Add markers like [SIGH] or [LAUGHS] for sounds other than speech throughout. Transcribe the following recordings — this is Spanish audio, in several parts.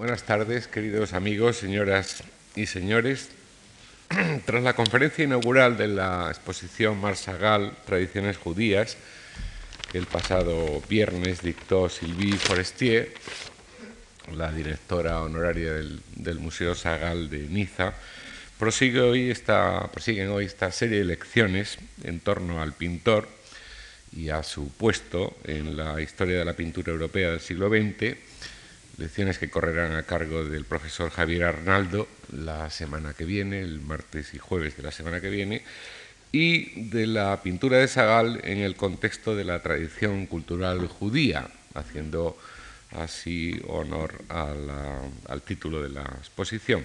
Buenas tardes, queridos amigos, señoras y señores. [CLEARS THROAT] Tras la conferencia inaugural de la exposición Marsagal, Tradiciones Judías, que el pasado viernes dictó Sylvie Forestier, la directora honoraria del, Museo Sagal de Niza, prosigue hoy esta, prosiguen hoy esta serie de lecciones en torno al pintor y a su puesto en la historia de la pintura europea del siglo XX lecciones que correrán a cargo del profesor Javier Arnaldo la semana que viene, el martes y jueves de la semana que viene, y de la pintura de Sagal en el contexto de la tradición cultural judía, haciendo así honor al título de la exposición,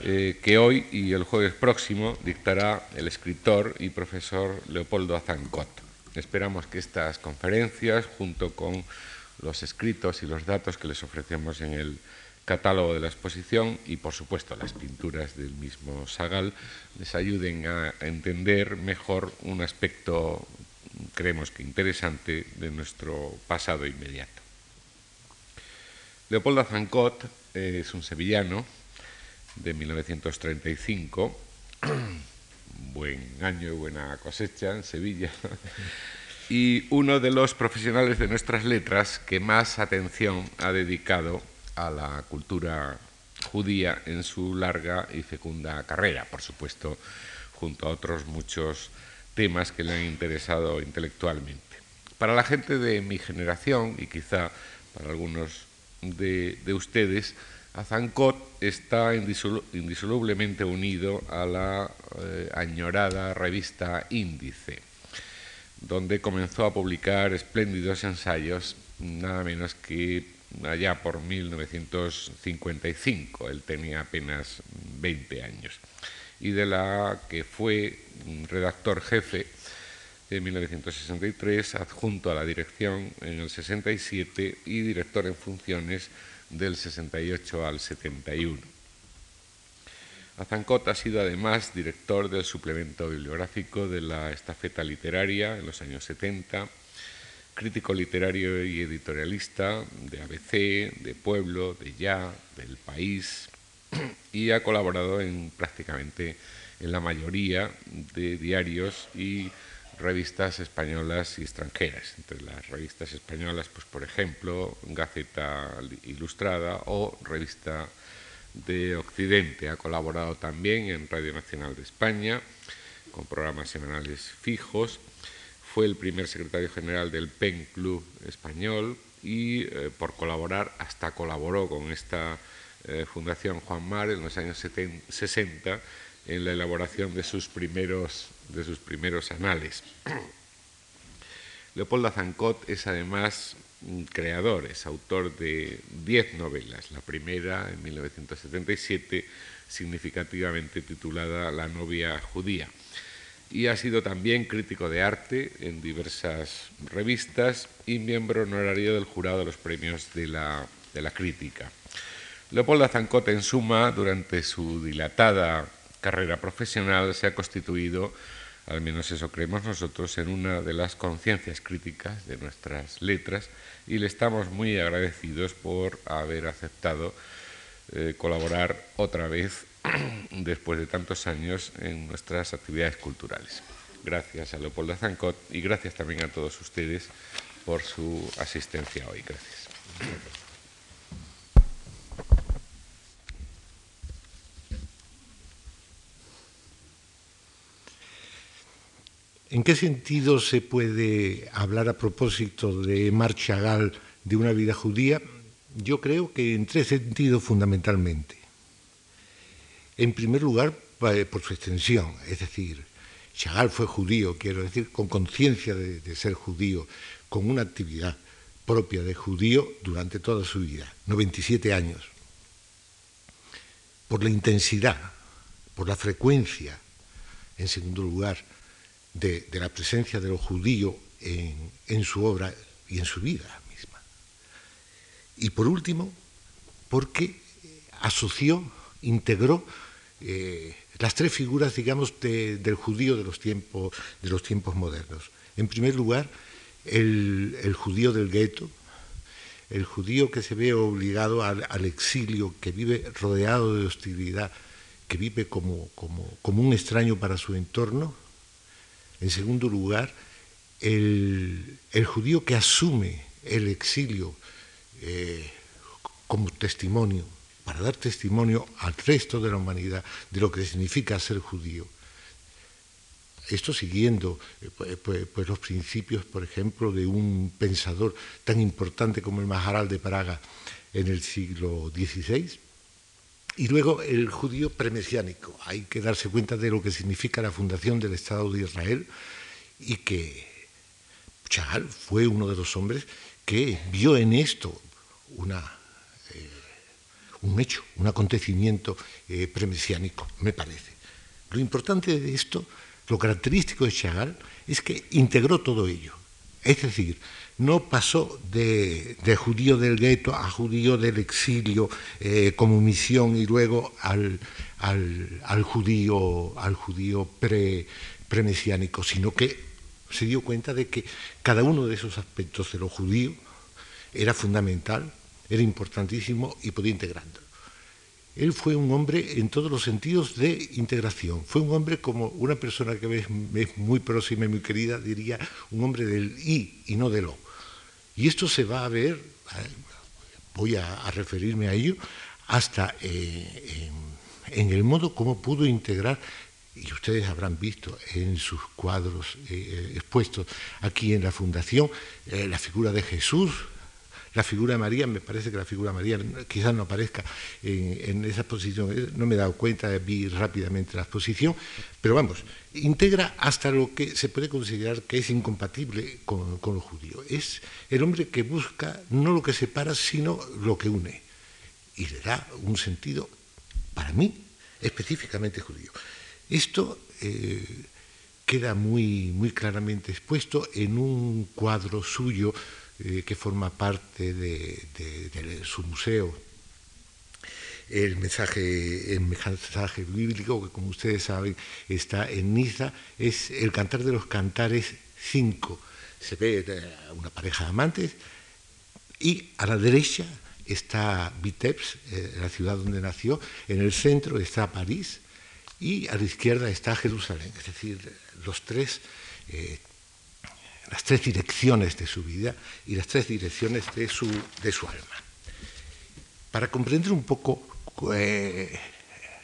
eh, que hoy y el jueves próximo dictará el escritor y profesor Leopoldo Azancot. Esperamos que estas conferencias, junto con los escritos y los datos que les ofrecemos en el catálogo de la exposición y, por supuesto, las pinturas del mismo Sagal les ayuden a entender mejor un aspecto, creemos que interesante, de nuestro pasado inmediato. Leopoldo Zancot es un sevillano de 1935, [CLEARS THROAT] buen año y buena cosecha en Sevilla y uno de los profesionales de nuestras letras que más atención ha dedicado a la cultura judía en su larga y fecunda carrera, por supuesto, junto a otros muchos temas que le han interesado intelectualmente. Para la gente de mi generación y quizá para algunos de, ustedes, Azancot está indisolublemente unido a la eh, añorada revista Índice donde comenzó a publicar espléndidos ensayos, nada menos que allá por 1955, él tenía apenas 20 años, y de la que fue redactor jefe en 1963, adjunto a la dirección en el 67 y director en funciones del 68 al 71. Azancot ha sido además director del suplemento bibliográfico de la estafeta literaria en los años 70, crítico literario y editorialista de ABC, de Pueblo, de Ya, del País, [CLEARS THROAT] y ha colaborado en prácticamente en la mayoría de diarios y revistas españolas y extranjeras. Entre las revistas españolas, pues por ejemplo, Gaceta Ilustrada o Revista de Occidente. Ha colaborado también en Radio Nacional de España con programas semanales fijos. Fue el primer secretario general del PEN Club Español y eh, por colaborar hasta colaboró con esta eh, Fundación Juan Mar en los años 60 en la elaboración de sus primeros, de sus primeros anales. Leopoldo Zancot es además creador, es autor de diez novelas. La primera, en 1977, significativamente titulada La novia judía. Y ha sido también crítico de arte en diversas revistas y miembro honorario del jurado de los premios de la, de la crítica. Leopoldo Zancot, en suma, durante su dilatada carrera profesional, se ha constituido al menos eso creemos nosotros, en una de las conciencias críticas de nuestras letras y le estamos muy agradecidos por haber aceptado eh, colaborar otra vez [CLEARS THROAT] después de tantos años en nuestras actividades culturales. Gracias a Leopoldo Zancot y gracias también a todos ustedes por su asistencia hoy. Gracias. ¿En qué sentido se puede hablar a propósito de Marchagall de una vida judía? Yo creo que en tres sentidos fundamentalmente. En primer lugar, por su extensión, es decir, Chagall fue judío, quiero decir, con conciencia de, de, ser judío, con una actividad propia de judío durante toda su vida, 97 años. Por la intensidad, por la frecuencia, en segundo lugar, de, la presencia de lo judío en, su obra y en su vida misma. Y por último, porque asoció, integró eh, las tres figuras, digamos, del judío de los, tiempos, de los tiempos modernos. En primer lugar, el, judío del gueto, el judío que se ve obligado al, exilio, que vive rodeado de hostilidad, que vive como, como, un extraño para su entorno. En segundo lugar, el, judío que asume el exilio eh, como testimonio, para dar testimonio al resto de la humanidad de lo que significa ser judío. Esto siguiendo eh, pues, pues, los principios, por ejemplo, de un pensador tan importante como el Maharal de Praga en el siglo XVI. Y luego el judío premesiánico. Hay que darse cuenta de lo que significa la fundación del Estado de Israel y que Chagall fue uno de los hombres que vio en esto una, eh, un hecho, un acontecimiento eh, premesiánico, me parece. Lo importante de esto lo característico de Chagall es que integró todo ello. Es decir, no pasó de, judío del gueto a judío del exilio eh, como misión y luego al, judío, al judío pre, premesiánico, sino que se dio cuenta de que cada uno de esos aspectos de lo judío era fundamental, era importantísimo y podía integrarlo. Él fue un hombre en todos los sentidos de integración. Fue un hombre como una persona que es, muy próxima y muy querida, diría, un hombre del I y no del O. Y esto se va a ver, eh, voy a, referirme a ello, hasta eh, en, el modo como pudo integrar, y ustedes habrán visto en sus cuadros eh, expuestos aquí en la Fundación, la figura de Jesús, la figura de María, me parece que la figura de María quizás no aparezca en, esa exposición, eh, no me he dado cuenta, vi rápidamente la exposición, pero vamos, integra hasta lo que se puede considerar que es incompatible con, con lo judío. Es el hombre que busca no lo que separa, sino lo que une. Y le da un sentido, para mí, específicamente judío. Esto eh, queda muy, muy claramente expuesto en un cuadro suyo eh, que forma parte de, su museo. El mensaje, el mensaje bíblico, que como ustedes saben está en Niza, es el Cantar de los Cantares 5. Se ve eh, una pareja de amantes y a la derecha está Vitebsk, eh, la ciudad donde nació, en el centro está París y a la izquierda está Jerusalén. Es decir, los tres las tres direcciones de su vida y las tres direcciones de su, de su alma. Para comprender un poco eh,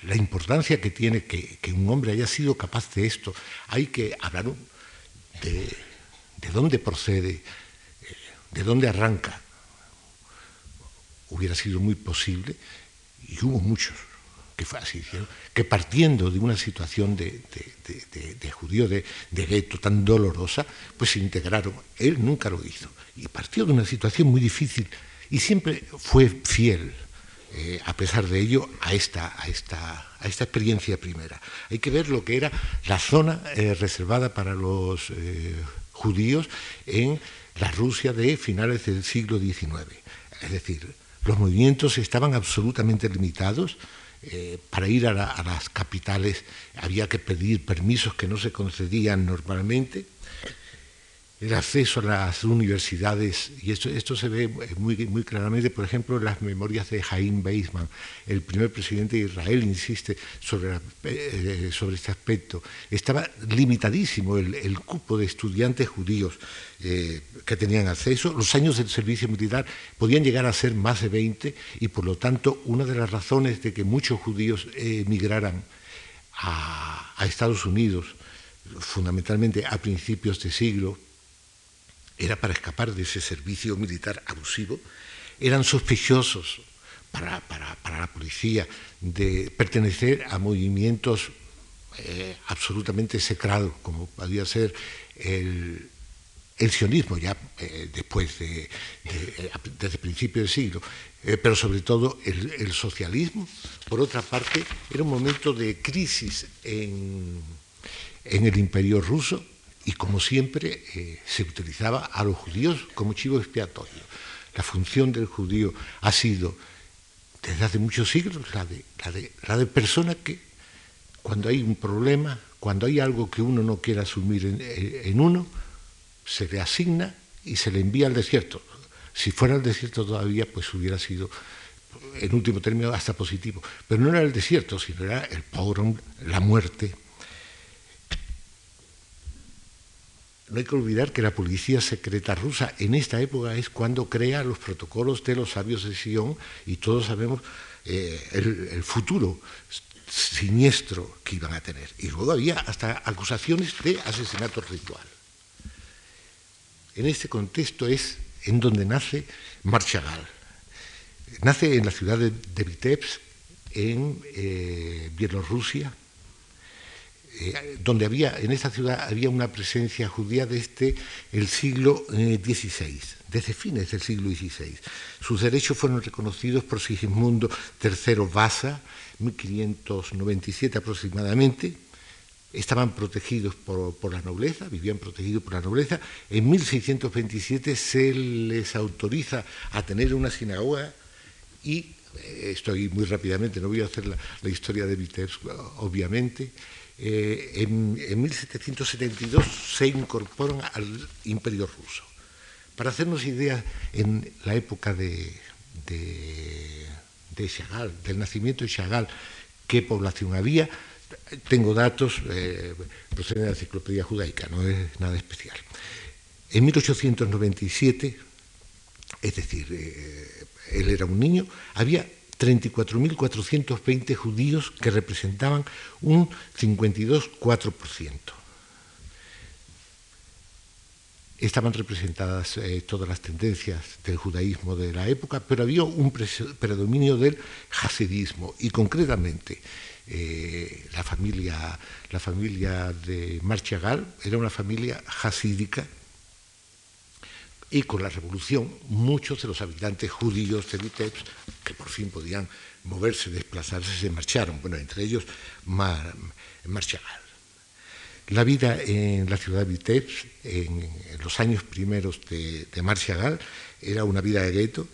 la importancia que tiene que, un hombre haya sido capaz de esto, hay que hablar de, de dónde procede, eh, de dónde arranca. Hubiera sido muy posible, y hubo muchos, que fue así, que partiendo de una situación de, judío de, gueto tan dolorosa, pues se integraron. Él nunca lo hizo. Y partió de una situación muy difícil y siempre fue fiel, eh, a pesar de ello, a esta, a, esta, a esta experiencia primera. Hay que ver lo que era la zona eh, reservada para los eh, judíos en la Rusia de finales del siglo XIX. Es decir, los movimientos estaban absolutamente limitados, eh, para ir a, las capitales había que pedir permisos que no se concedían normalmente el acceso a las universidades, y esto, esto se ve muy, muy claramente, por ejemplo, en las memorias de Jaime Weizmann, el primer presidente de Israel insiste sobre, eh, sobre este aspecto. Estaba limitadísimo el, cupo de estudiantes judíos eh, que tenían acceso. Los años del servicio militar podían llegar a ser más de 20 y, por lo tanto, una de las razones de que muchos judíos emigraran a Estados Unidos, fundamentalmente a principios de siglo, era para escapar de ese servicio militar abusivo, eran sospechosos para, la policía de pertenecer a movimientos eh, absolutamente secrados, como podía ser el, sionismo, ya eh, después de, desde principio del siglo, eh, pero sobre todo el, socialismo. Por otra parte, era un momento de crisis en el imperio ruso, y como siempre eh, se utilizaba a los judíos como chivo expiatorio. La función del judío ha sido desde hace muchos siglos la de, persona que cuando hay un problema, cuando hay algo que uno no quiere asumir en, uno, se le asigna y se le envía al desierto. Si fuera el desierto todavía, pues hubiera sido, en último término, hasta positivo. Pero no era el desierto, sino era el pogrom, la muerte. No hay que olvidar que la policía secreta rusa en esta época es cuando crea los protocolos de los sabios de Sion y todos sabemos eh, el, futuro siniestro que iban a tener. Y luego había hasta acusaciones de asesinato ritual. En este contexto es en donde nace Marchagall. Nace en la ciudad de, Vitebsk, en eh, Bielorrusia, eh, donde había, en esa ciudad había una presencia judía desde el siglo XVI, desde fines del siglo XVI. Sus derechos fueron reconocidos por Sigismundo III Vasa, 1597 aproximadamente, estaban protegidos por, la nobleza, vivían protegidos por la nobleza. En 1627 se les autoriza a tener una sinagoga y, eh, estoy muy rápidamente, no voy a hacer la, historia de Vitebsk, obviamente, eh, en, 1772 se incorporan al imperio ruso. Para hacernos idea, en la época de, de, Chagall, del nacimiento de Chagall, qué población había, tengo datos, eh, proceden de la enciclopedia judaica, no es nada especial. En 1897, es decir, eh, él era un niño, había 34.420 judíos que representaban un 52,4%. Estaban representadas eh, todas las tendencias del judaísmo de la época, pero había un predominio del hasidismo y concretamente eh, la, familia, la familia de Marchagall era una familia hasídica y con la revolución muchos de los habitantes judíos de Vitebsk, que por fin podían moverse, desplazarse, se marcharon, bueno, entre ellos Mar, Marchagall. La vida en la ciudad de Vitebsk, en, los años primeros de, de Marchagall, era una vida de gueto,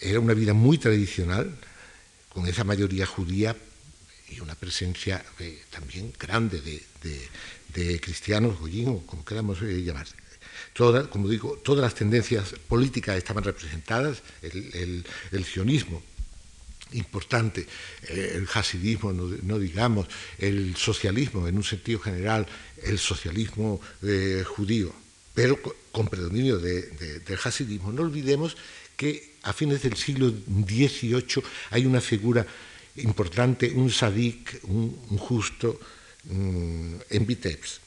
era una vida muy tradicional, con esa mayoría judía y una presencia eh, también grande de, cristianos, o como queramos eh, llamar. como digo, todas las tendencias políticas estaban representadas, el, sionismo importante, eh, el hasidismo, no, digamos, el socialismo en un sentido general, el socialismo judío, pero con, predominio del hasidismo. No olvidemos que a fines del siglo XVIII hay una figura importante, un sadik, un, justo mm, en Vitebsk,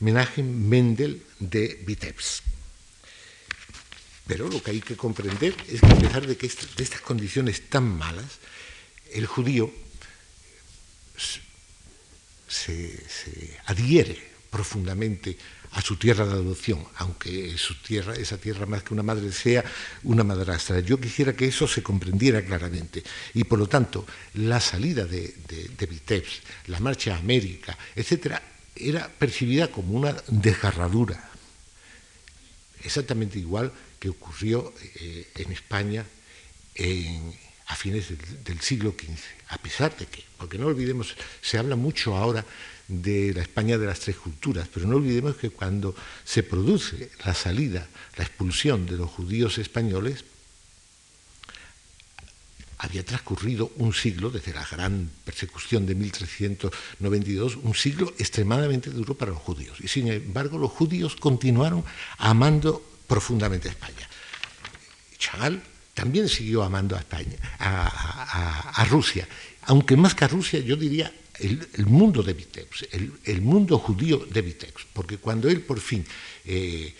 Menachem, Mendel de Vitebsk. Pero lo que hay que comprender es que a pesar de, que estas condiciones tan malas, el judío se, adhiere profundamente a su tierra de adopción, aunque su tierra, esa tierra más que una madre sea una madrastra. Yo quisiera que eso se comprendiera claramente. Y por lo tanto, la salida de, de, Vitebsk, la marcha a América, etcétera, era percibida como una desgarradura. Exactamente igual que ocurrió eh, en España a fines del siglo XV, a pesar de que, porque no olvidemos, se habla mucho ahora de la España de las tres culturas, pero no olvidemos que cuando se produce la salida, la expulsión de los judíos españoles, había transcurrido un siglo, desde la gran persecución de 1392, un siglo extremadamente duro para los judíos. Y sin embargo, los judíos continuaron amando profundamente a España. Chagall también siguió amando a España, a Rusia, aunque más que a Rusia, yo diría el, mundo de Vitebsk, el, mundo judío de Vitebsk, porque cuando él por fin, eh,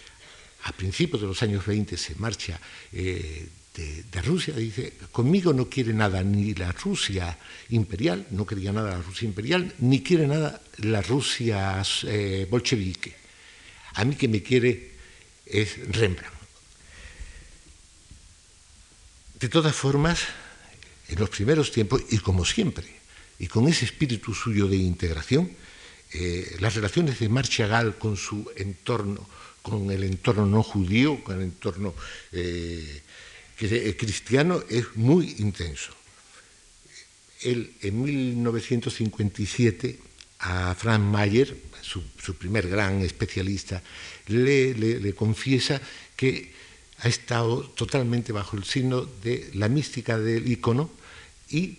a principios de los años 20, se marcha eh, de, Rusia, dice, conmigo no quiere nada ni la Rusia imperial, no quería nada la Rusia imperial, ni quiere nada la Rusia eh, bolchevique. A mí que me quiere es Rembrandt. De todas formas, en los primeros tiempos, y como siempre, y con ese espíritu suyo de integración, eh, las relaciones de Marchagall con su entorno, con el entorno no judío, con el entorno eh, eh, cristiano, es muy intenso. Él, en 1957, a Frank Mayer, su, primer gran especialista, le, confiesa que ha estado totalmente bajo el signo de la mística del icono y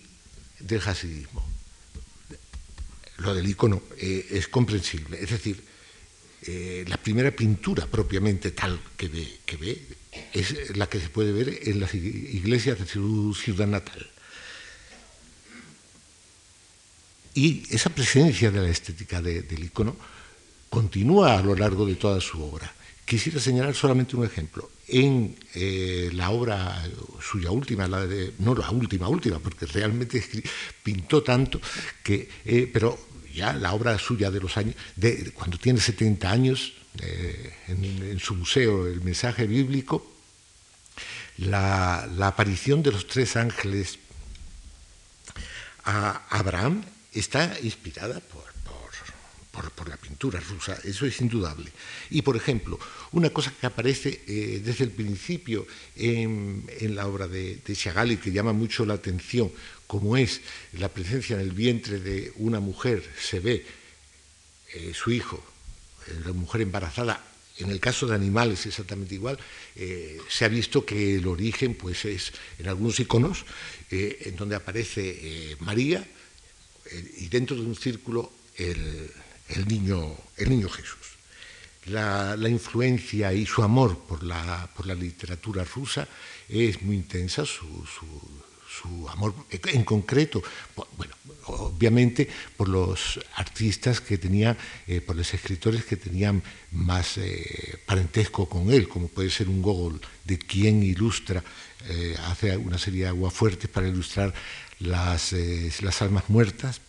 del hasidismo. Lo del icono eh, es comprensible, es decir, eh, la primera pintura propiamente tal que ve es la que se puede ver en las iglesias de su ciudad natal. Y esa presencia de la estética del icono continúa a lo largo de toda su obra. Quisiera señalar solamente un ejemplo. En eh, la obra suya última, la de, no la última, última, porque realmente pintó tanto que, eh, pero ya la obra suya de los años, de, cuando tiene 70 años, eh, en, su museo, el mensaje bíblico, la, aparición de los tres ángeles a Abraham está inspirada por, por, la pintura rusa, eso es indudable. Y, por ejemplo, una cosa que aparece eh, desde el principio en, la obra de, de, Chagall y que llama mucho la atención, como es la presencia en el vientre de una mujer, se ve eh, su hijo, la mujer embarazada, en el caso de animales exactamente igual, se ha visto que el origen pues, es en algunos iconos, en donde aparece María, y dentro de un círculo el, el niño, el niño Jesús. La, influencia y su amor por la, por la literatura rusa es muy intensa, su, amor en concreto, bueno, obviamente por los artistas que tenían, eh, por los escritores que tenían más eh, parentesco con él, como puede ser un Gogol, de quien ilustra, eh, hace una serie de aguafuertes para ilustrar las, las almas muertas,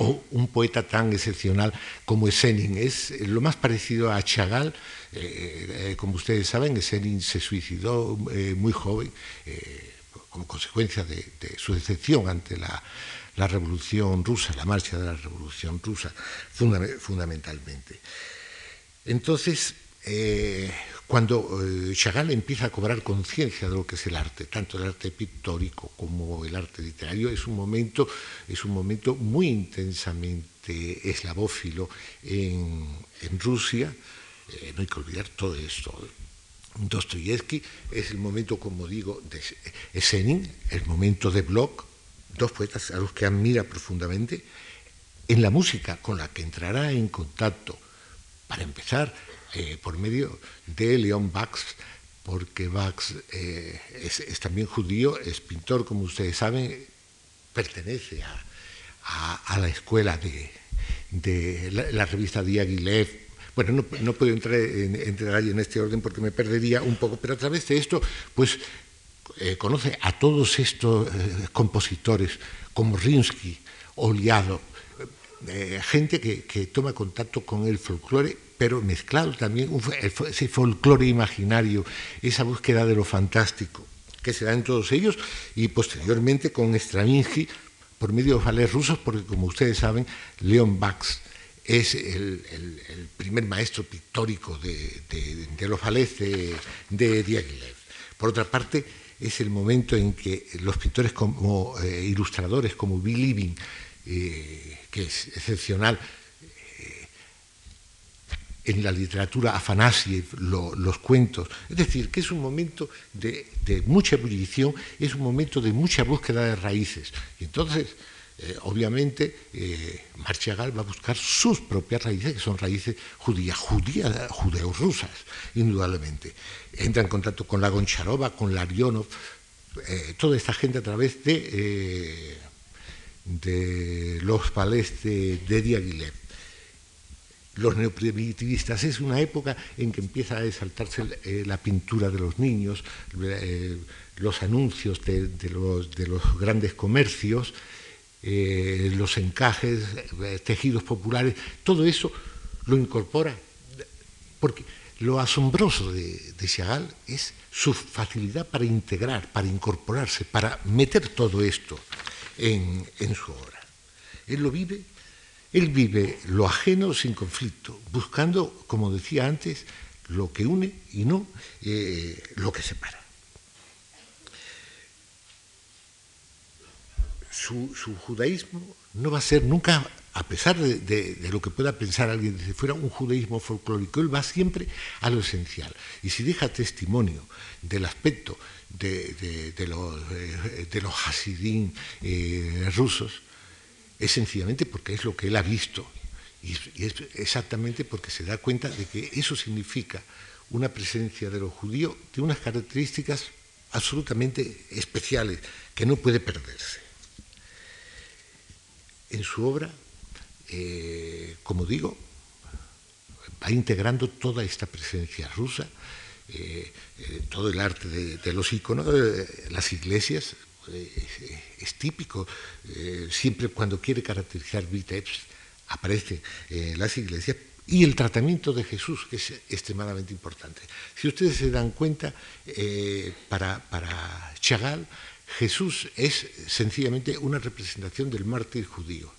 o un poeta tan excepcional como Esenin. Es lo más parecido a Chagall. Eh, eh, como ustedes saben, Esenin se suicidó eh, muy joven como consecuencia de, su decepción ante la, revolución rusa, la marcha de la revolución rusa, fundamentalmente. Entonces, cuando eh, Chagall empieza a cobrar conciencia de lo que es el arte, tanto el arte pictórico como el arte literario, es un momento, es un momento muy intensamente eslavófilo en, Rusia. Eh, no hay que olvidar todo esto. Dostoyevsky es el momento, como digo, de Esenin, el momento de Bloch, dos poetas a los que admira profundamente, en la música con la que entrará en contacto, para empezar, eh, por medio de León Bax, porque Bax eh, es, también judío, es pintor, como ustedes saben, pertenece a, la escuela de, la, revista Diaghilev. Bueno, no, puedo entrar en, en este orden porque me perdería un poco, pero a través de esto, pues eh, conoce a todos estos compositores como Rinsky, Oliado, gente que, toma contacto con el folclore pero mezclado también ese folclore imaginario, esa búsqueda de lo fantástico que se da en todos ellos y posteriormente con Stravinsky por medio de los rusos, porque como ustedes saben, Leon Bax es el, primer maestro pictórico de, los ballets de, de Diaghilev. Por otra parte, es el momento en que los pintores como eh, ilustradores como Bill Living, eh, que es excepcional, en la literatura Afanasiev, los cuentos. Es decir, que es un momento de, mucha ebullición, es un momento de mucha búsqueda de raíces. Y entonces, eh, obviamente, eh, Marchagall va a buscar sus propias raíces, que son raíces judías, judías, judeo-rusas, indudablemente. Entra en contacto con la Goncharova, con Larionov, eh, toda esta gente a través de, eh, de los palés de, de Diaghilev los neoprimitivistas. Es una época en que empieza a exaltarse eh, la pintura de los niños, los anuncios de, los, grandes comercios, eh, los encajes, tejidos populares, todo eso lo incorpora. Porque lo asombroso de, de Chagall es su facilidad para integrar, para incorporarse, para meter todo esto en, en su obra. Él lo vive él vive lo ajeno sin conflicto, buscando, como decía antes, lo que une y no eh, lo que separa. Su, judaísmo no va a ser nunca a pesar de, lo que pueda pensar alguien desde fuera, un judaísmo folclórico. Él va siempre a lo esencial. Y si deja testimonio del aspecto de, los, eh, de hasidín eh, rusos, es sencillamente porque es lo que él ha visto. Y, es exactamente porque se da cuenta de que eso significa una presencia de los judíos de unas características absolutamente especiales que no puede perderse. En su obra eh, como digo, va integrando toda esta presencia rusa, eh, eh, todo el arte de, los iconos, las iglesias, es típico, siempre cuando quiere caracterizar Vitebsk aparece las iglesias, y el tratamiento de Jesús, que es extremadamente importante. Si ustedes se dan cuenta, para, para Chagall, Jesús es sencillamente una representación del mártir judío.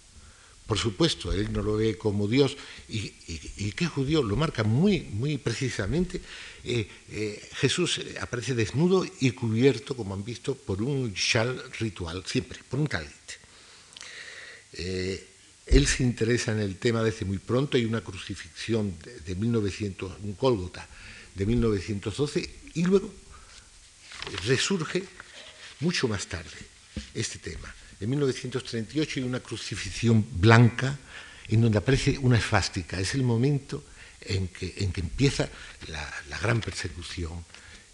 Por supuesto, él no lo ve como Dios y, que judío lo marca muy, muy precisamente. Eh, eh, Jesús aparece desnudo y cubierto, como han visto, por un shal ritual, siempre, por un talit. Eh, él se interesa en el tema desde muy pronto, hay una crucifixión de, 1900, un Cólgota de 1912, y luego resurge mucho más tarde este tema en 1938 hay una crucifixión blanca en donde aparece una esfástica. Es el momento en que, empieza la, gran persecución,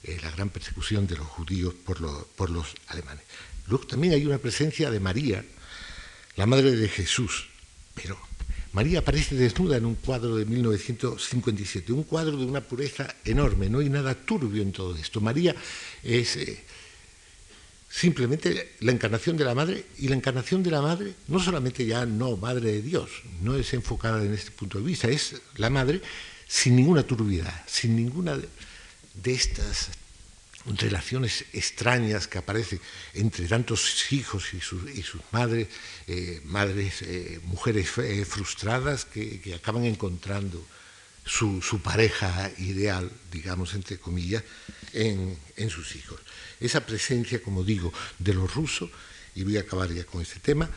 eh, la gran persecución de los judíos por, por los alemanes. Luego también hay una presencia de María, la madre de Jesús, pero María aparece desnuda en un cuadro de 1957, un cuadro de una pureza enorme, no hay nada turbio en todo esto. María es, eh, simplemente la encarnación de la madre y la encarnación de la madre no solamente ya no madre de Dios, no es enfocada en este punto de vista, es la madre sin ninguna turbidez, sin ninguna de estas relaciones extrañas que aparecen entre tantos hijos y sus, madres, eh, madres, eh, mujeres eh, frustradas que, acaban encontrando su, pareja ideal, digamos, entre comillas, en sus hijos. Esa presencia, como digo, de los rusos, y voy a acabar ya con este tema,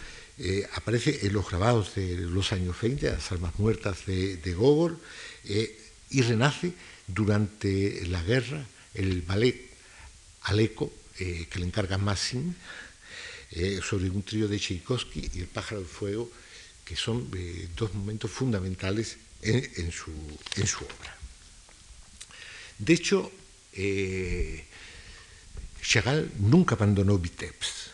eh, aparece en los grabados de los años 20, las almas muertas de, Gogol, eh, y renace durante la guerra el ballet Aleco, eh, que le encarga Massin, sobre un trío de Tchaikovsky y El pájaro del fuego, que son dos momentos fundamentales en, su, obra. De hecho, Chagall nunca abandonó Vitebsk.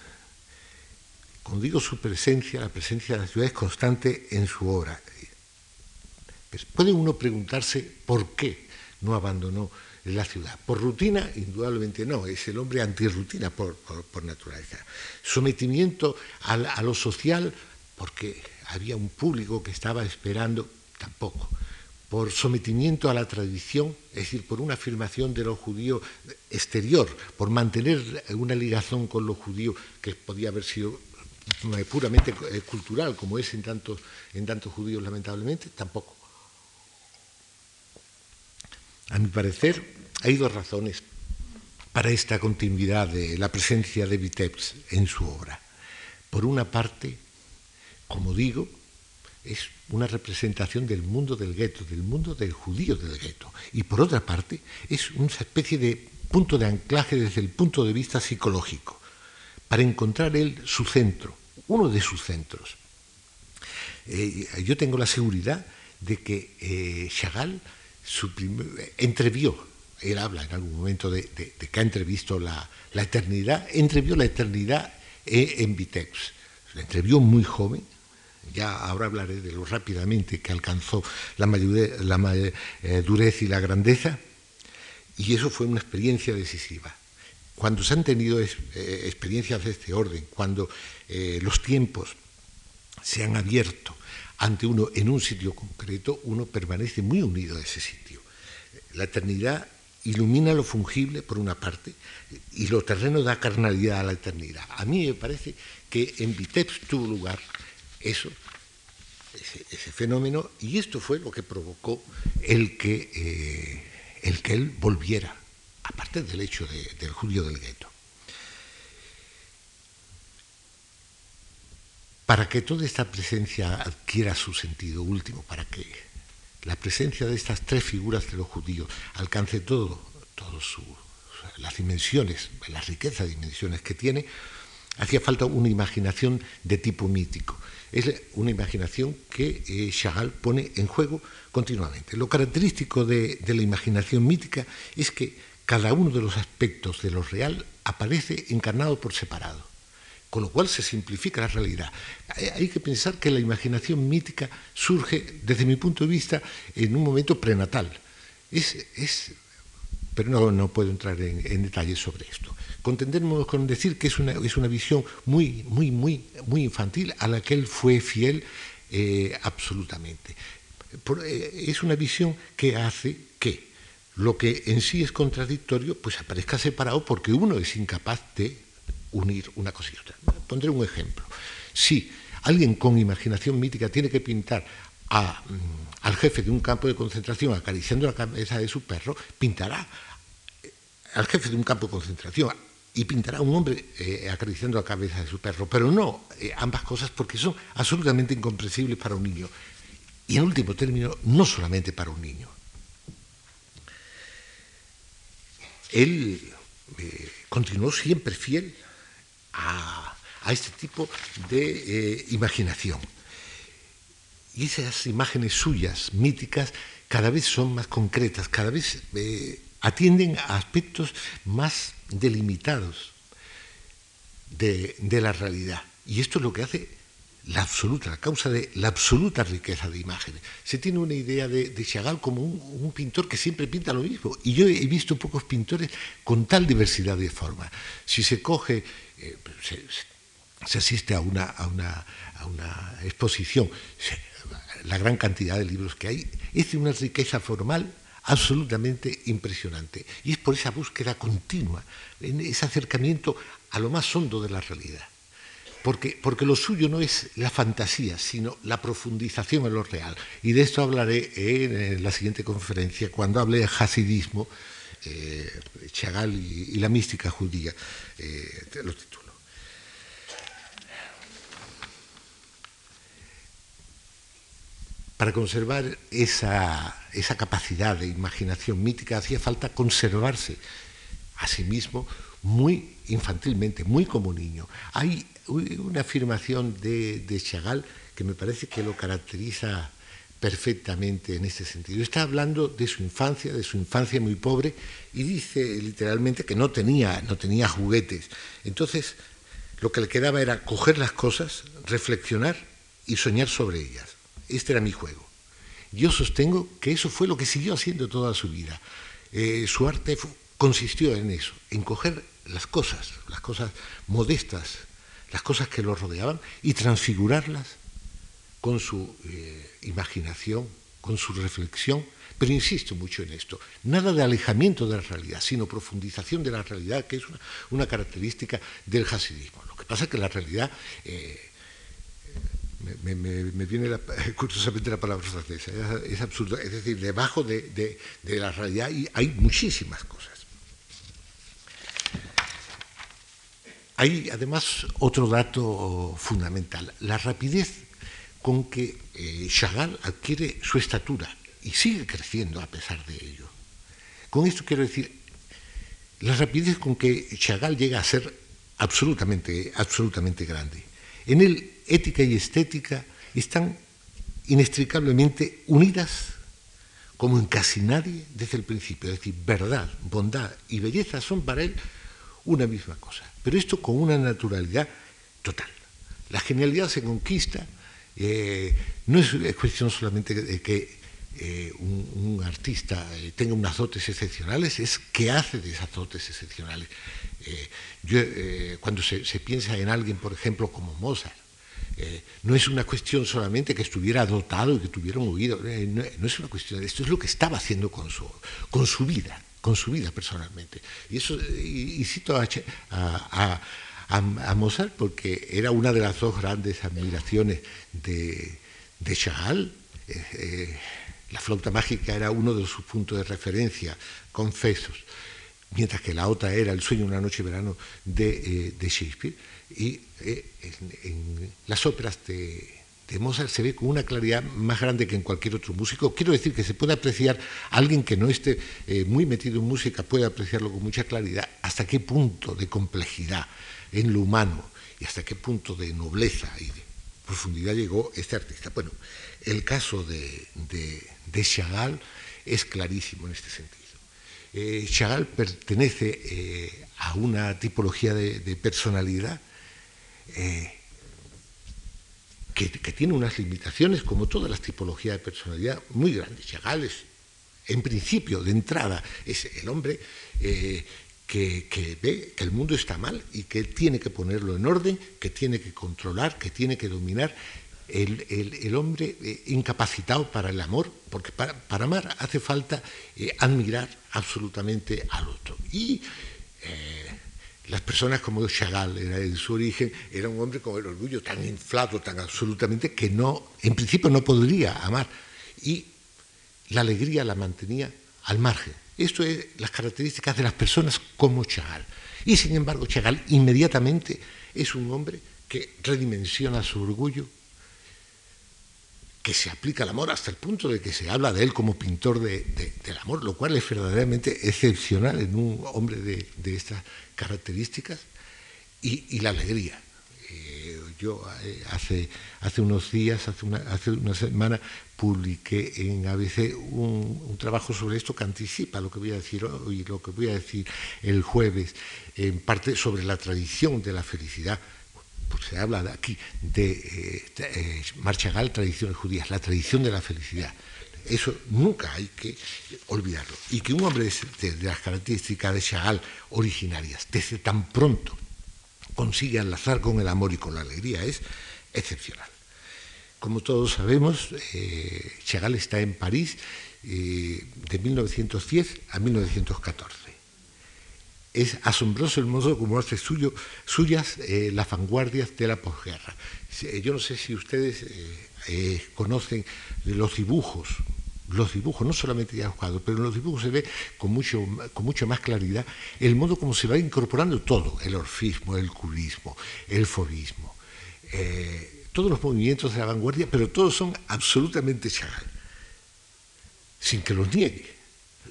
Como digo, su presencia, la presencia de la ciudad es constante en su obra. puede uno preguntarse por qué no abandonó la ciudad. Por rutina, indudablemente no, es el hombre antirrutina por, por, naturaleza. Sometimiento a lo social, porque había un público que estaba esperando, tampoco por sometimiento a la tradición, es decir, por una afirmación de los judíos exterior, por mantener una ligación con los judíos que podía haber sido eh, puramente eh, cultural, como es en tantos, en tantos judíos lamentablemente, tampoco. A mi parecer, hay dos razones para esta continuidad de la presencia de Vitebsk en su obra. Por una parte, como digo, es una representación del mundo del gueto, del mundo del judío del gueto. Y por otra parte, es una especie de punto de anclaje desde el punto de vista psicológico, para encontrar él su centro, uno de sus centros. Eh, yo tengo la seguridad de que eh, Chagall entrevió, él habla en algún momento de, que ha entrevisto la, eternidad, entrevió la eternidad eh, en Vitex. La entrevió muy joven, ya ahora hablaré de lo rápidamente que alcanzó la, madurez eh, y la grandeza, y eso fue una experiencia decisiva. Cuando se han tenido eh, experiencias de este orden, cuando eh, los tiempos se han abierto ante uno en un sitio concreto, uno permanece muy unido a ese sitio. La eternidad ilumina lo fungible, por una parte, y lo terreno da carnalidad a la eternidad. A mí me parece que en Vitebsk tuvo lugar eso, ese, fenómeno, y esto fue lo que provocó el que, eh, el que él volviera, aparte del hecho del judío del gueto. para que toda esta presencia adquiera su sentido último, para que la presencia de estas tres figuras de los judíos alcance todo, todo las dimensiones, la riqueza de dimensiones que tiene, hacía falta una imaginación de tipo mítico. Es una imaginación que eh, Chagall pone en juego continuamente. Lo característico de, de la imaginación mítica es que cada uno de los aspectos de lo real aparece encarnado por separado con lo cual se simplifica la realidad. Hay que pensar que la imaginación mítica surge, desde mi punto de vista, en un momento prenatal. Es, pero no, no, puedo entrar en, detalles sobre esto. Contendemos con decir que es una, es una visión muy, muy, muy, muy infantil a la que él fue fiel eh, absolutamente. Eh, es una visión que hace que lo que en sí es contradictorio, pues aparezca separado porque uno es incapaz de unir una cosa y otra. Pondré un ejemplo. Si alguien con imaginación mítica tiene que pintar mm, al jefe de un campo de concentración acariciando la cabeza de su perro, pintará al jefe de un campo de concentración y pintará a un hombre eh, acariciando la cabeza de su perro, pero no eh, ambas cosas porque son absolutamente incomprensibles para un niño. Y en último término, no solamente para un niño. Él continuó siempre fiel a, este tipo de eh, imaginación. Y esas imágenes suyas, míticas, cada vez son más concretas, cada vez eh, atienden a aspectos más delimitados de, la realidad. Y esto es lo que hace la absoluta, la causa de la absoluta riqueza de imágenes. Se tiene una idea de, Chagall como un, pintor que siempre pinta lo mismo. Y yo he visto pocos pintores con tal diversidad de formas. Si se coge eh, se, asiste a una, a una, a una exposición, la gran cantidad de libros que hay, es de una riqueza formal absolutamente impresionante. Y es por esa búsqueda continua, en ese acercamiento a lo más hondo de la realidad. Porque, porque, lo suyo no es la fantasía, sino la profundización en lo real. Y de esto hablaré en la siguiente conferencia, cuando hable de hasidismo, eh, Chagall y, la mística judía, eh, Para conservar esa, capacidad de imaginación mítica hacía falta conservarse a sí mismo muy infantilmente, muy como niño. Hay una afirmación de, de Chagall que me parece que lo caracteriza perfectamente en este sentido. Está hablando de su infancia, de su infancia muy pobre, y dice literalmente que no tenía, no tenía juguetes. Entonces, lo que le quedaba era coger las cosas, reflexionar y soñar sobre ellas. Este era mi juego. Yo sostengo que eso fue lo que siguió haciendo toda su vida. Eh, su arte consistió en eso, en coger las cosas, las cosas modestas, las cosas que lo rodeaban, y transfigurarlas con su eh, imaginación, con su reflexión, pero insisto mucho en esto, nada de alejamiento de la realidad, sino profundización de la realidad, que es una, característica del hasidismo. Lo que pasa es que la realidad, eh, me, viene [LAUGHS] curiosamente la palabra francesa, es, absurdo, es decir, debajo de, de la realidad hay muchísimas cosas. Hay además otro dato fundamental, la rapidez con que eh, Chagall adquiere su estatura y sigue creciendo a pesar de ello. Con esto quiero decir, la rapidez con que Chagall llega a ser absolutamente, absolutamente grande. En él, ética y estética están inextricablemente unidas como en casi nadie desde el principio. Es decir, verdad, bondad y belleza son para él una misma cosa. Pero esto con una naturalidad total. La genialidad se conquista eh, no es cuestión solamente de que eh, un, artista eh, tenga unas dotes excepcionales, es qué hace de esas dotes excepcionales. cuando se, piensa en alguien, por ejemplo, como Mozart, no es una cuestión solamente que estuviera dotado y que tuviera un oído, no, es una cuestión esto, es lo que estaba haciendo con su, con su vida, con su vida personalmente. Y eso, y, cito a a, Mozart porque era una de las dos grandes admiraciones de, de Chagall. Eh, eh, la flauta mágica era uno de sus puntos de referencia, confesos. Mientras que la otra era El sueño de una noche de verano de, de Shakespeare. Y en, en, las óperas de, de Mozart se ve con una claridad más grande que en cualquier otro músico. Quiero decir que se puede apreciar, alguien que no esté eh, muy metido en música puede apreciarlo con mucha claridad, hasta qué punto de complejidad en lo humano y hasta qué punto de nobleza y de profundidad llegó este artista. Bueno, el caso de, de, Chagall es clarísimo en este sentido. Eh, Chagall pertenece eh, a una tipología de, personalidad eh, que, tiene unas limitaciones, como todas las tipologías de personalidad, muy grandes. Chagall es, en principio, de entrada, es el hombre eh, que, ve que el mundo está mal y que tiene que ponerlo en orden, que tiene que controlar, que tiene que dominar. El, hombre eh, incapacitado para el amor, porque para, amar hace falta eh, admirar absolutamente al otro. Y las personas como Chagall, era en su origen, era un hombre con el orgullo tan inflado, tan absolutamente, que no, en principio no podría amar. Y la alegría la mantenía al margen. Esto es las características de las personas como Chagall. Y sin embargo, Chagall inmediatamente es un hombre que redimensiona su orgullo, que se aplica al amor hasta el punto de que se habla de él como pintor del amor, lo cual es verdaderamente excepcional en un hombre de, estas características, y, la alegría. Eh, yo eh, hace, hace unos días, hace una, hace una semana, publiqué en ABC un, trabajo sobre esto que anticipa lo que voy a decir hoy, lo que voy a decir el jueves, en parte sobre la tradición de la felicidad pues se habla aquí de, eh, eh, tradiciones judías, la tradición de la felicidad. Eso nunca hay que olvidarlo. Y que un hombre de, las características de Chagall originarias, desde tan pronto consigue enlazar con el amor y con la alegría, es excepcional. Como todos sabemos, eh, Chagall está en París de 1910 a 1914 es asombroso el modo como hace suyas eh, las vanguardias de la posguerra. Eh, yo no sé si ustedes eh, conocen los dibujos, los dibujos, no solamente ya jugados, pero en los dibujos se ve con mucho, con mucha más claridad el modo como se va incorporando todo, el orfismo, el cubismo, el fobismo, todos los movimientos de la vanguardia, pero todos son absolutamente Chagall, sin que los niegue,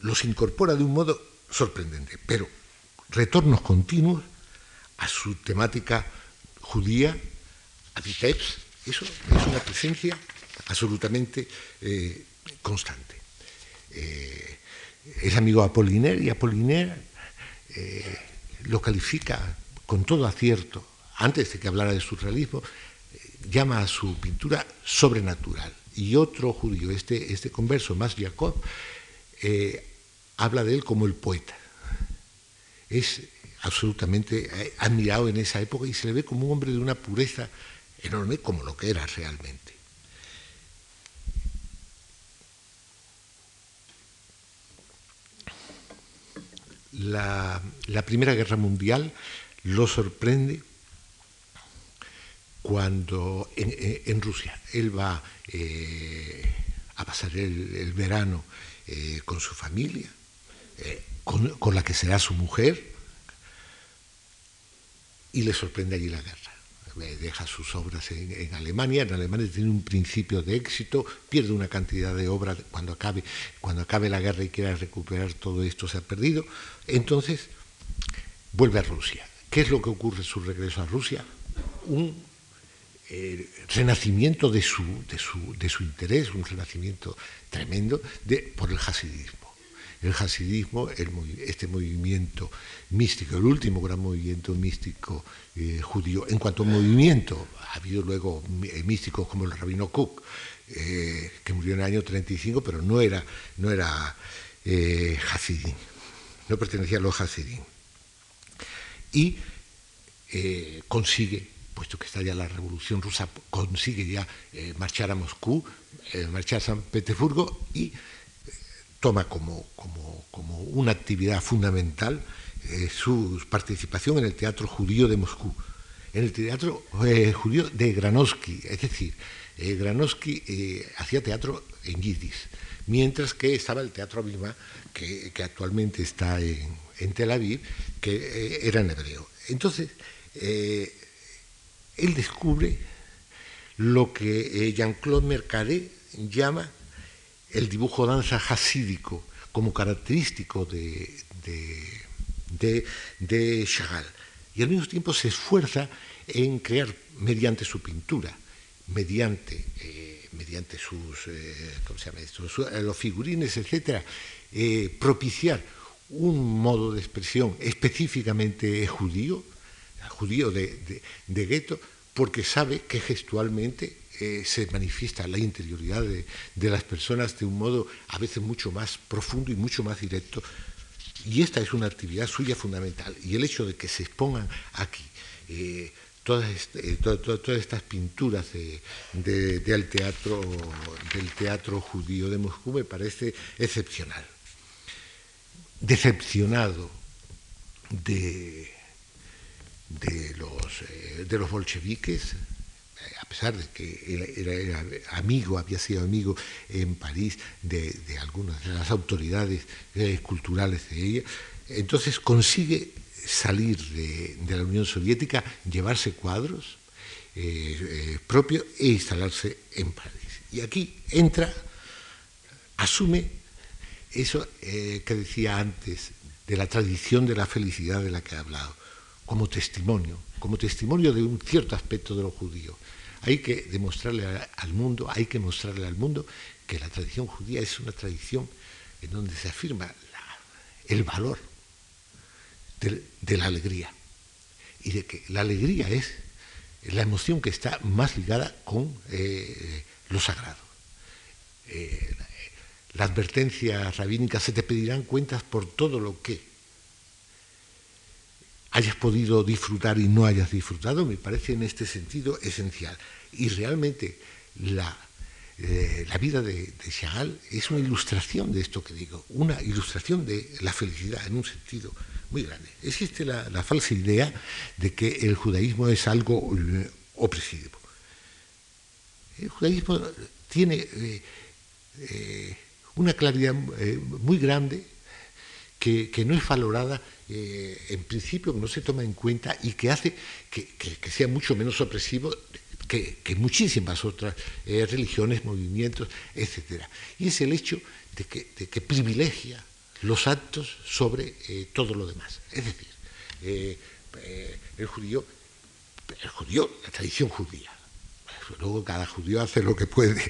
los incorpora de un modo sorprendente, pero retornos continuos a su temática judía, a Vitebs. Eso es una presencia absolutamente eh, constante. Eh, es amigo de Apollinaire y Apollinaire eh, lo califica con todo acierto, antes de que hablara de surrealismo, llama a su pintura sobrenatural. Y otro judío, este, este converso, más Jacob, habla de él como el poeta es absolutamente eh, admirado en esa época y se le ve como un hombre de una pureza enorme, como lo que era realmente. La, Primera Guerra Mundial lo sorprende cuando en, Rusia él va eh, a pasar el, verano eh, con su familia con, la que será su mujer, y le sorprende allí la guerra. Deja sus obras en, Alemania, en Alemania tiene un principio de éxito, pierde una cantidad de obras cuando acabe, cuando acabe la guerra y quiera recuperar todo esto se ha perdido. Entonces vuelve a Rusia. ¿Qué es lo que ocurre en su regreso a Rusia? Un eh, renacimiento de su, de, su, de su, interés, un renacimiento tremendo por el hasidismo el hasidismo, este movimiento místico, el último gran movimiento místico eh, judío. En cuanto a movimiento, ha habido luego eh, místicos como el rabino Cook, eh, que murió en el año 35, pero no era, no era no pertenecía a los hasidim. Y consigue puesto que está ya la revolución rusa, consigue ya marchar a Moscú, marchar a San Petersburgo y toma como, como, una actividad fundamental eh, su participación en el Teatro Judío de Moscú, en el Teatro eh, Judío de Granovsky, es decir, eh, Granovsky hacía teatro en yiddish, mientras que estaba el Teatro Abima, que, actualmente está en, Tel Aviv, que eh, era en hebreo. Entonces, eh, él descubre lo que Jean-Claude Mercadet llama el dibujo danza hasídico como característico de, de, Chagall. Y al mismo tiempo se esfuerza en crear, mediante su pintura, mediante, eh, mediante sus, eh, ¿cómo se llama esto? Eh, los figurines, etc., propiciar un modo de expresión específicamente judío, judío de, de gueto, porque sabe que gestualmente eh, se manifiesta la interioridad de, las personas de un modo a veces mucho más profundo y mucho más directo. Y esta es una actividad suya fundamental. Y el hecho de que se expongan aquí eh, todas, eh, todas, estas pinturas del, teatro, del teatro judío de Moscú me parece excepcional. Decepcionado de, de, los, de los bolcheviques, a pesar de que era, amigo, había sido amigo en París de, algunas de las autoridades eh, culturales de ella, entonces consigue salir de, la Unión Soviética, llevarse cuadros eh, eh, propios e instalarse en París. Y aquí entra, asume eso que decía antes, de la tradición de la felicidad de la que he hablado, como testimonio, como testimonio de un cierto aspecto de lo judío. Hay que demostrarle al mundo, hay que mostrarle al mundo que la tradición judía es una tradición en donde se afirma el valor de, la alegría y de que la alegría es la emoción que está más ligada con eh, lo sagrado. Eh, la advertencia rabínica se te pedirán cuentas por todo lo que hayas podido disfrutar y no hayas disfrutado, me parece en este sentido esencial. Y realmente la, eh, la vida de, de, es una ilustración de esto que digo, una ilustración de la felicidad en un sentido muy grande. Existe la, falsa idea de que el judaísmo es algo eh, opresivo. El judaísmo tiene eh, una claridad muy grande que, no es valorada en principio, que no se toma en cuenta y que hace que, sea mucho menos opresivo que, muchísimas otras eh, religiones, movimientos, etc. Y es el hecho de que, privilegia los actos sobre eh, todo lo demás. Es decir, el judío, el judío, la tradición judía. Luego cada judío hace lo que puede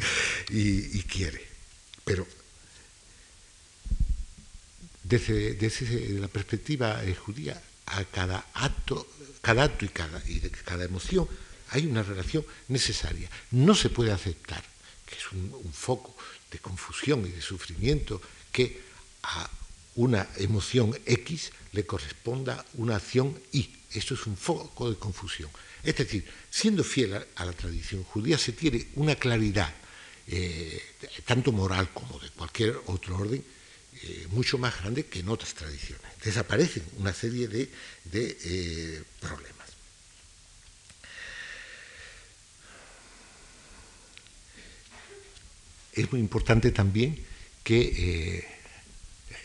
y, quiere. Pero desde, la perspectiva eh, judía, a cada acto, cada acto y, cada, y cada emoción hay una relación necesaria. No se puede aceptar que es un, foco de confusión y de sufrimiento que a una emoción X le corresponda una acción Y. Esto es un foco de confusión. Es decir, siendo fiel a, la tradición judía se tiene una claridad, eh, tanto moral como de cualquier otro orden, eh, mucho más grande que en otras tradiciones. Desaparecen una serie de, eh, problemas. Es muy importante también que eh,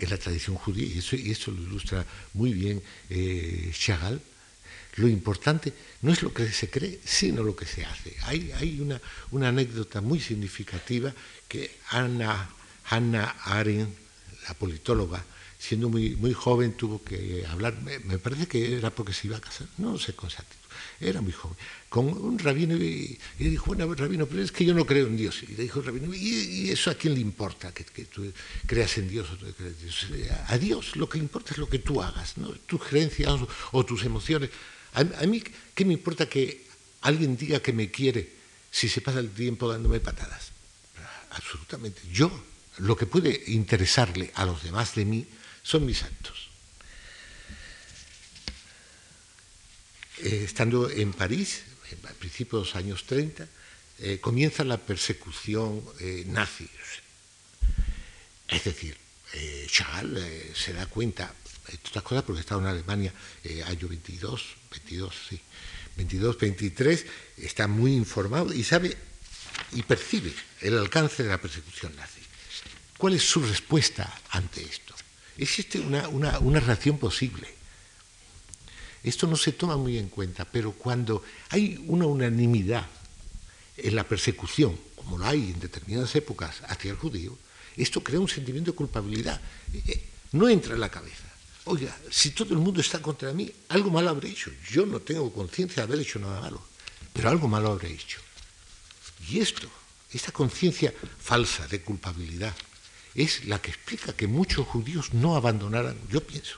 en la tradición judía, y eso, y eso lo ilustra muy bien Chagall, lo importante no es lo que se cree, sino lo que se hace. Hay, una, anécdota muy significativa que Anna, Hannah Arendt la politóloga, siendo muy, muy joven, tuvo que hablar, me, parece que era porque se iba a casar, no sé con exactitud, era muy joven, con un rabino y, le dijo, bueno, rabino, pero es que yo no creo en Dios. Y le dijo rabino, ¿y, eso a quién le importa, que, tú creas en Dios o creas en Dios? A Dios lo que importa es lo que tú hagas, ¿no? tus creencias o, tus emociones. A, a mí, ¿qué me importa que alguien diga que me quiere si se pasa el tiempo dándome patadas? Absolutamente. Yo lo que puede interesarle a los demás de mí son mis actos. Eh, estando en París, a principios de los años 30, eh, comienza la persecución eh, nazi. Es decir, Chagall se da cuenta, de otras cosas porque estaba en Alemania año 22, 22, sí, 22, 23, está muy informado y sabe y percibe el alcance de la persecución nazi ¿Cuál es su respuesta ante esto? Existe una, una reacción posible. Esto no se toma muy en cuenta, pero cuando hay una unanimidad en la persecución, como lo hay en determinadas épocas hacia el judío, esto crea un sentimiento de culpabilidad. Eh, no entra en la cabeza. Oiga, si todo el mundo está contra mí, algo malo habré hecho. Yo no tengo conciencia de haber hecho nada malo, pero algo malo habré hecho. Y esto, esta conciencia falsa de culpabilidad, es la que explica que muchos judíos no abandonaran, yo pienso,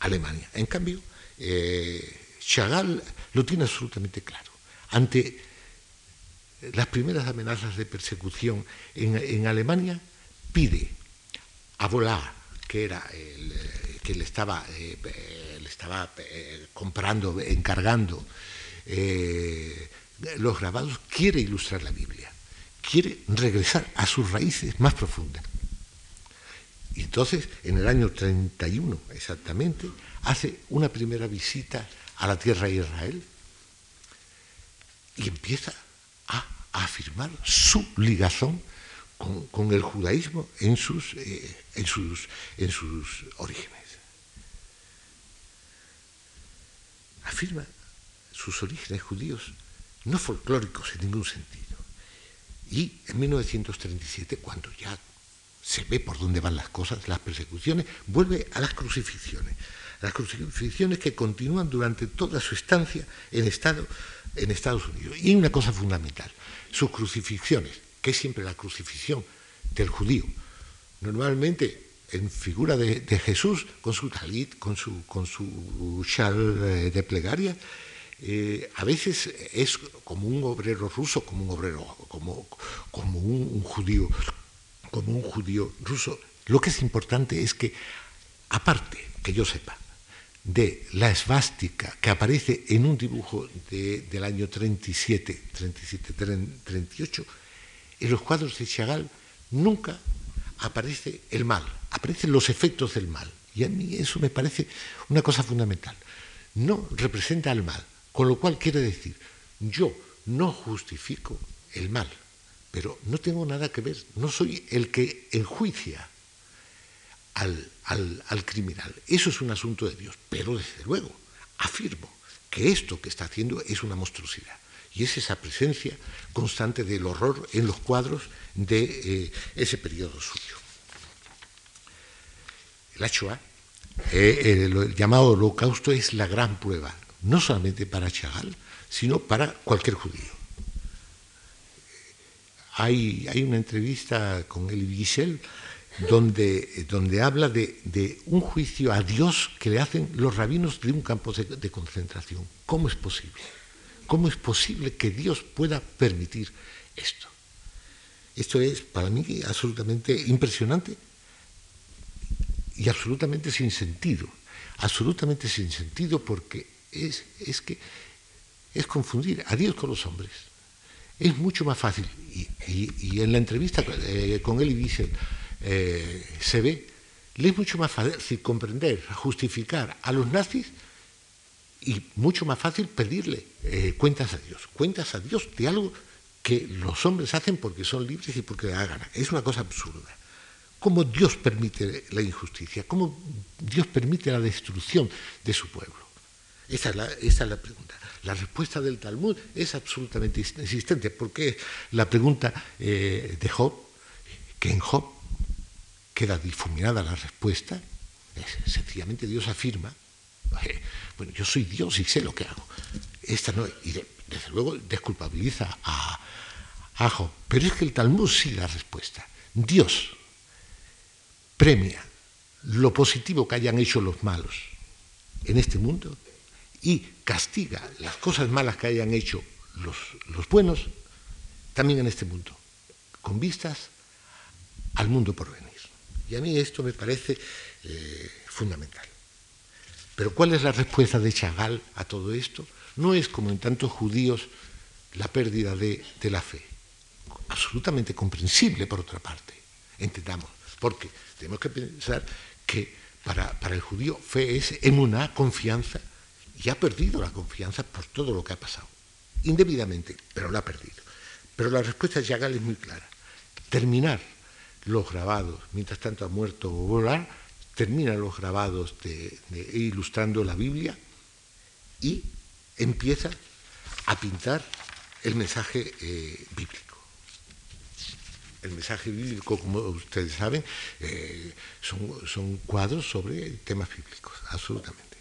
Alemania. En cambio, eh, Chagall lo tiene absolutamente claro. Ante las primeras amenazas de persecución en, Alemania, pide a Volar, que era el eh, que le estaba, eh, le estaba comprando, encargando los grabados, quiere ilustrar la Biblia, quiere regresar a sus raíces más profundas. Y entonces, en el año 31 exactamente, hace una primera visita a la tierra de Israel y empieza a, afirmar su ligazón con, el judaísmo en sus, eh, en, sus, en sus orígenes. Afirma sus orígenes judíos no folclóricos en ningún sentido. Y en 1937, cuando ya se ve por dónde van las cosas, las persecuciones, vuelve a las crucifixiones. Las crucifixiones que continúan durante toda su estancia en, Estado, en Estados Unidos. Y una cosa fundamental, sus crucifixiones, que es siempre la crucifixión del judío. Normalmente en figura de, Jesús, con su talit, con su, con su chal eh, de plegaria, eh, a veces es como un obrero ruso, como un obrero, como, como un judío como un judío ruso. Lo que es importante es que, aparte, que yo sepa, de la esvástica que aparece en un dibujo del año 37, 37, 38, en los cuadros de Chagall nunca aparece el mal, aparecen los efectos del mal. Y a mí eso me parece una cosa fundamental. No representa el mal, con lo cual quiere decir, yo no justifico el mal, pero no tengo nada que ver, no soy el que enjuicia al, al, criminal. Eso es un asunto de Dios, pero desde luego afirmo que esto que está haciendo es una monstruosidad. Y es esa presencia constante del horror en los cuadros de eh, ese periodo suyo. La Shoah, eh, el, llamado holocausto, es la gran prueba, no solamente para Chagall, sino para cualquier judío. Hay, una entrevista con Elie Wiesel donde, habla de, un juicio a Dios que le hacen los rabinos de un campo de, concentración. ¿Cómo es posible? ¿Cómo es posible que Dios pueda permitir esto? Esto es para mí absolutamente impresionante y absolutamente sin sentido. Absolutamente sin sentido porque es que es confundir a Dios con los hombres es mucho más fácil, y, en la entrevista eh, con él y eh, se ve, le es mucho más fácil comprender, justificar a los nazis y mucho más fácil pedirle eh, cuentas a Dios, cuentas a Dios de algo que los hombres hacen porque son libres y porque hagan. Es una cosa absurda. ¿Cómo Dios permite la injusticia? ¿Cómo Dios permite la destrucción de su pueblo? Esa es la, esa es la pregunta. La respuesta del Talmud es absolutamente inexistente, porque la pregunta eh, de Job, que en Job queda difuminada la respuesta, es, sencillamente Dios afirma, bueno, yo soy Dios y sé lo que hago. Esta no, y desde luego desculpabiliza a, a Job. Pero es que el Talmud sí da respuesta. Dios premia lo positivo que hayan hecho los malos en este mundo y castiga las cosas malas que hayan hecho los, los buenos también en este mundo, con vistas al mundo por venir. Y a mí esto me parece eh, fundamental. Pero ¿cuál es la respuesta de Chagall a todo esto? No es como en tantos judíos la pérdida de, de la fe. Absolutamente comprensible, por otra parte. Entendamos. Porque tenemos que pensar que para, para el judío fe es en una confianza y ha perdido la confianza por todo lo que ha pasado, indebidamente, pero la ha perdido. Pero la respuesta de Yagal es muy clara. Terminar los grabados, mientras tanto ha muerto Volar, termina los grabados de, ilustrando la Biblia y empieza a pintar el mensaje eh, bíblico. El mensaje bíblico, como ustedes saben, eh, son cuadros sobre temas bíblicos, absolutamente.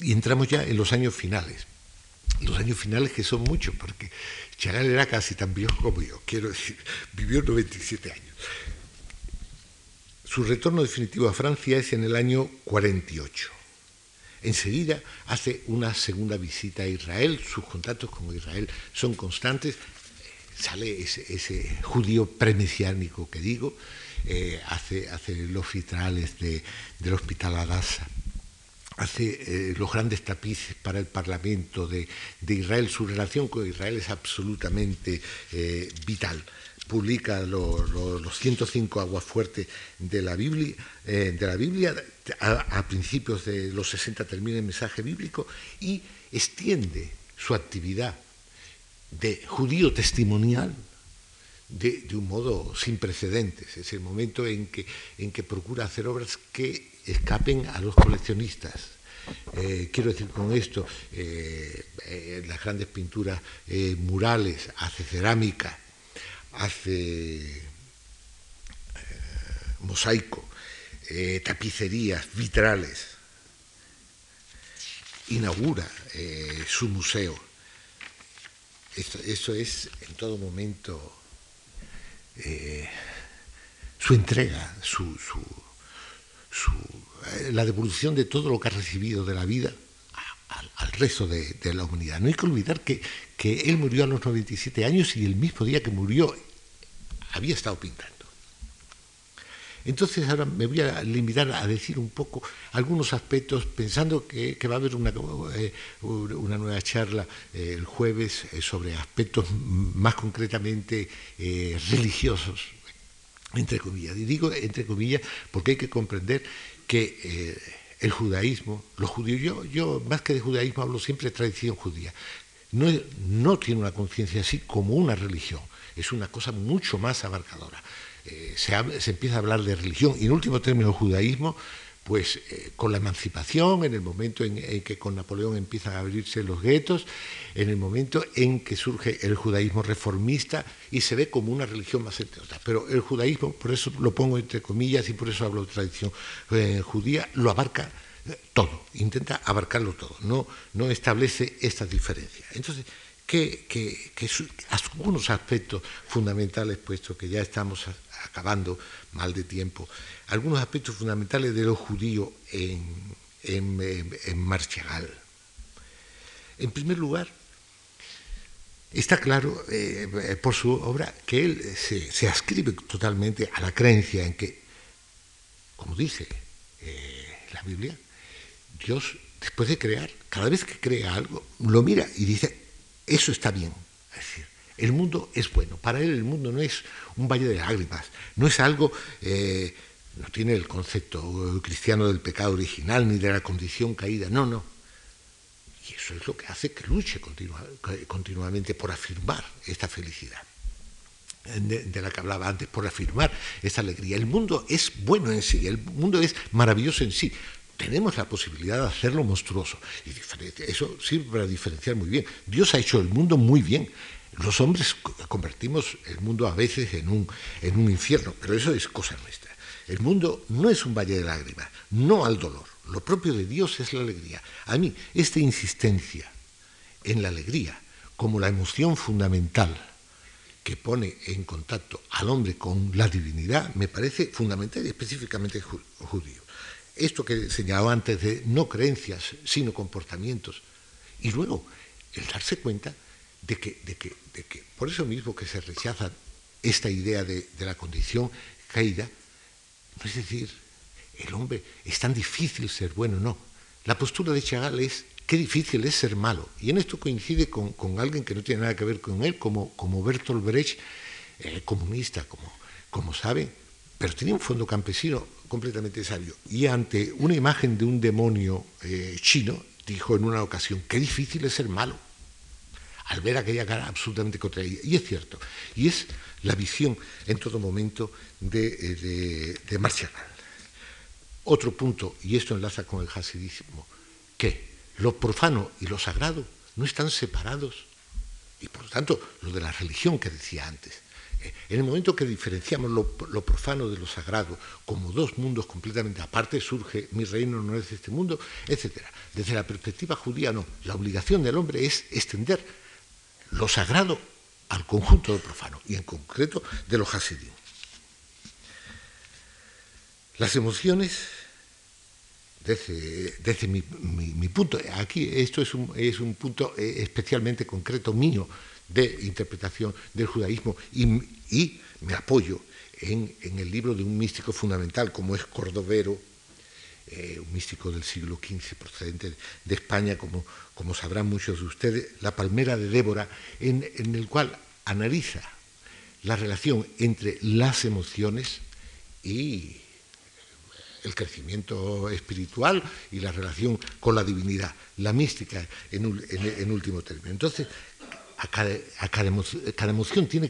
Y entramos ya en los años finales. Los años finales que son muchos, porque Chagall era casi tan viejo como yo, quiero decir, [LAUGHS] vivió 97 años. Su retorno definitivo a Francia es en el año 48. Enseguida hace una segunda visita a Israel, sus contactos con Israel son constantes, sale ese, judío premesiánico que digo, eh, hace, hace, los vitrales del hospital Adasa hace eh, los grandes tapices para el Parlamento de, Israel. Su relación con Israel es absolutamente eh, vital. Publica los 105 aguas fuertes de la Biblia. Eh, de la Biblia a, principios de los 60 termina el mensaje bíblico y extiende su actividad de judío testimonial de, un modo sin precedentes. Es el momento en que, en que procura hacer obras que escapen a los coleccionistas. Eh, quiero decir con esto, eh, eh, las grandes pinturas murales, hace cerámica, hace mosaico, tapicerías, vitrales, inaugura su museo. Eso, es en todo momento su entrega, su eh, la devolución de todo lo que ha recibido de la vida al, resto de, la humanidad. No hay que olvidar que, que él murió a los 97 años y el mismo día que murió había estado pintando. Entonces ahora me voy a limitar a decir un poco algunos aspectos, pensando que, va a haber una, eh, una nueva charla eh, el jueves sobre aspectos más concretamente religiosos entre comillas. Y digo entre comillas porque hay que comprender que eh, el judaísmo, los judíos, yo, yo más que de judaísmo hablo siempre de tradición judía, no, no tiene una conciencia así como una religión, es una cosa mucho más abarcadora. Eh, se, empieza a hablar de religión y en último término judaísmo pues eh, con la emancipación, en el momento en, que con Napoleón empiezan a abrirse los guetos, en el momento en que surge el judaísmo reformista y se ve como una religión más otra. Pero el judaísmo, por eso lo pongo entre comillas y por eso hablo de tradición eh, judía, lo abarca todo, intenta abarcarlo todo, no, no establece estas diferencias. Entonces, que, que, algunos aspectos fundamentales, puesto que ya estamos acabando mal de tiempo, algunos aspectos fundamentales de los judíos en, en, en primer lugar, está claro eh, por su obra que él se, se, ascribe totalmente a la creencia en que, como dice eh, la Biblia, Dios, después de crear, cada vez que crea algo, lo mira y dice, eso está bien. Es decir, el mundo es bueno. Para él el mundo no es un valle de lágrimas, no es algo... Eh, no tiene el concepto cristiano del pecado original ni de la condición caída, no, no. Y eso es lo que hace que luche continuamente por afirmar esta felicidad de, la que hablaba antes, por afirmar esta alegría. El mundo es bueno en sí, el mundo es maravilloso en sí. Tenemos la posibilidad de hacerlo monstruoso. Y eso sirve para diferenciar muy bien. Dios ha hecho el mundo muy bien. Los hombres convertimos el mundo a veces en un, en un infierno, pero eso es cosa nuestra. El mundo no es un valle de lágrimas, no al dolor. Lo propio de Dios es la alegría. A mí, esta insistencia en la alegría como la emoción fundamental que pone en contacto al hombre con la divinidad me parece fundamental y específicamente judío. Esto que señalaba antes de no creencias, sino comportamientos. Y luego, el darse cuenta de que, de que, de que por eso mismo que se rechaza esta idea de, la condición caída, es decir, el hombre, es tan difícil ser bueno, no. La postura de Chagall es, qué difícil es ser malo. Y en esto coincide con, alguien que no tiene nada que ver con él, como, como Bertolt Brecht, eh, comunista, como, como sabe, pero tenía un fondo campesino completamente sabio. Y ante una imagen de un demonio eh, chino, dijo en una ocasión, qué difícil es ser malo. al ver aquella cara absolutamente contraria. Y es cierto, y es la visión en todo momento de, de, de Marcial. Otro punto, y esto enlaza con el hasidismo, que lo profano y lo sagrado no están separados. Y por lo tanto, lo de la religión que decía antes. En el momento que diferenciamos lo, lo, profano de lo sagrado como dos mundos completamente aparte, surge mi reino no es este mundo, etc. Desde la perspectiva judía, no. La obligación del hombre es extender lo sagrado al conjunto de profano, y en concreto de los hasidim. Las emociones, desde, desde mi, mi, mi, punto, aquí esto es un, es un punto eh, especialmente concreto mío de interpretación del judaísmo y, me apoyo en, el libro de un místico fundamental como es Cordovero, eh, un místico del siglo XV procedente de España, como, como sabrán muchos de ustedes, La Palmera de Débora, en, el cual analiza la relación entre las emociones y el crecimiento espiritual y la relación con la divinidad, la mística en, en, en último término. Entonces, cada, a cada, emoción, tiene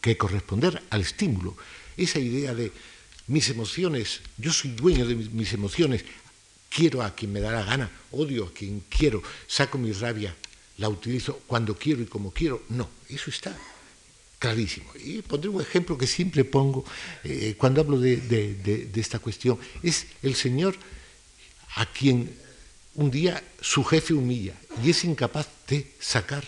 que, corresponder al estímulo. Esa idea de mis emociones, yo soy dueño de mis, emociones, quiero a quien me da la gana, odio a quien quiero, saco mi rabia, la utilizo cuando quiero y como quiero. No, eso está clarísimo. Y pondré un ejemplo que siempre pongo eh, cuando hablo de, esta cuestión. Es el Señor a quien un día su jefe humilla y es incapaz de sacar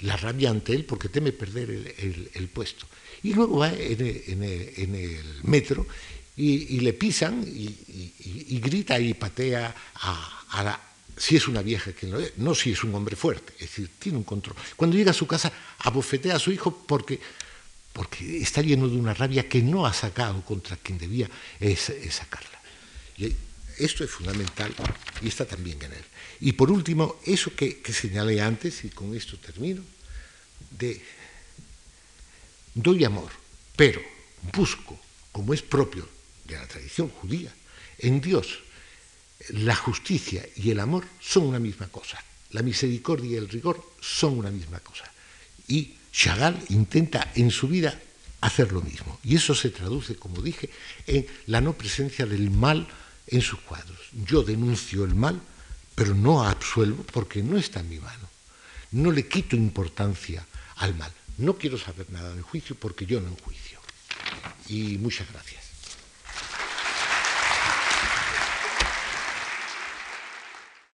la rabia ante él porque teme perder el, puesto. Y luego va en el, metro y, le pisan y, grita y patea a, la, si es una vieja quien lo es, no si es un hombre fuerte, es decir, tiene un control. Cuando llega a su casa, abofetea a su hijo porque, porque está lleno de una rabia que no ha sacado contra quien debía sacarla. Esto es fundamental y está también en él. Y por último, eso que, que señalé antes, y con esto termino, de doy amor, pero busco, como es propio de la tradición judía, en Dios la justicia y el amor son una misma cosa. La misericordia y el rigor son una misma cosa. Y Chagall intenta en su vida hacer lo mismo. Y eso se traduce, como dije, en la no presencia del mal en sus cuadros. Yo denuncio el mal, pero no absuelvo porque no está en mi mano. No le quito importancia al mal. No quiero saber nada del juicio porque yo no enjuicio. Y muchas gracias.